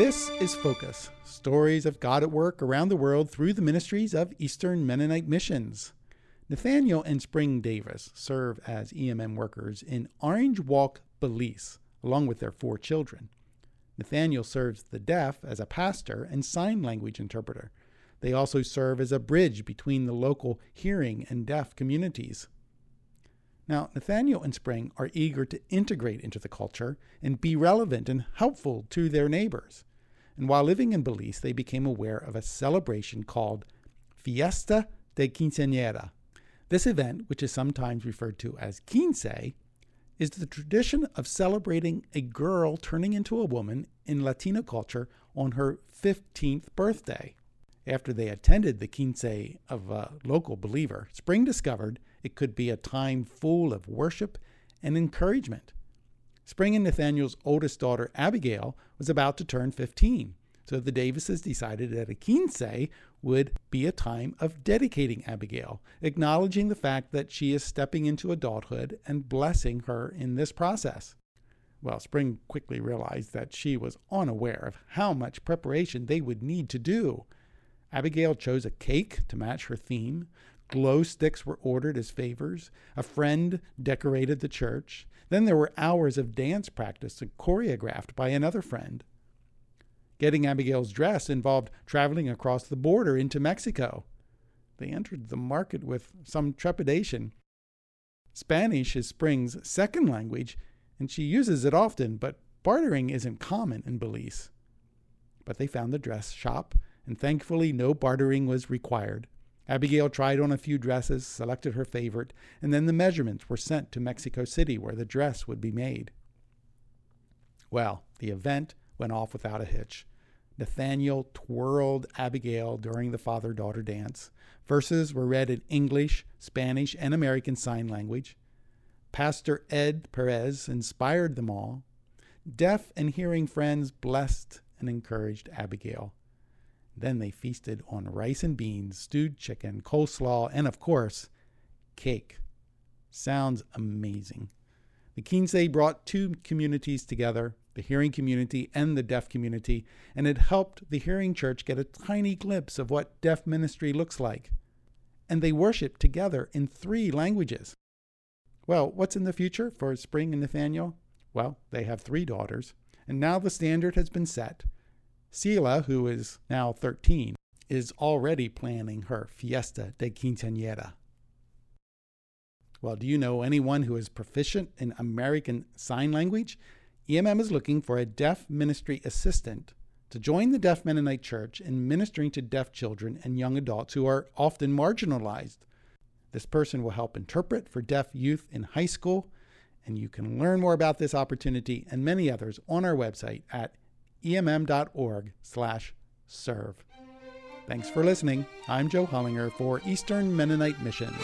This is Focus stories of God at work around the world through the ministries of Eastern Mennonite missions. Nathaniel and Spring Davis serve as EMM workers in Orange Walk, Belize, along with their four children. Nathaniel serves the deaf as a pastor and sign language interpreter. They also serve as a bridge between the local hearing and deaf communities. Now, Nathaniel and Spring are eager to integrate into the culture and be relevant and helpful to their neighbors. And while living in Belize, they became aware of a celebration called Fiesta de Quinceañera. This event, which is sometimes referred to as Quince, is the tradition of celebrating a girl turning into a woman in Latino culture on her 15th birthday. After they attended the quince of a local believer, Spring discovered it could be a time full of worship and encouragement. Spring and Nathaniel's oldest daughter, Abigail, was about to turn 15, so the Davises decided that a quince would be a time of dedicating Abigail, acknowledging the fact that she is stepping into adulthood and blessing her in this process. Well, Spring quickly realized that she was unaware of how much preparation they would need to do. Abigail chose a cake to match her theme. Glow sticks were ordered as favors. A friend decorated the church. Then there were hours of dance practice choreographed by another friend. Getting Abigail's dress involved traveling across the border into Mexico. They entered the market with some trepidation. Spanish is Spring's second language, and she uses it often, but bartering isn't common in Belize. But they found the dress shop and thankfully no bartering was required. Abigail tried on a few dresses, selected her favorite, and then the measurements were sent to Mexico City where the dress would be made. Well, the event went off without a hitch. Nathaniel twirled Abigail during the father daughter dance. Verses were read in English, Spanish, and American Sign Language. Pastor Ed Perez inspired them all. Deaf and hearing friends blessed and encouraged Abigail. Then they feasted on rice and beans, stewed chicken, coleslaw, and of course, cake. Sounds amazing. The Quince brought two communities together, the hearing community and the deaf community, and it helped the hearing church get a tiny glimpse of what deaf ministry looks like. And they worship together in three languages. Well, what's in the future for Spring and Nathaniel? Well, they have three daughters, and now the standard has been set. Sila, who is now 13, is already planning her Fiesta de Quinceañera. Well, do you know anyone who is proficient in American Sign Language? EMM is looking for a deaf ministry assistant to join the Deaf Mennonite Church in ministering to deaf children and young adults who are often marginalized. This person will help interpret for deaf youth in high school, and you can learn more about this opportunity and many others on our website at emm.org slash serve. Thanks for listening. I'm Joe Hollinger for Eastern Mennonite Missions.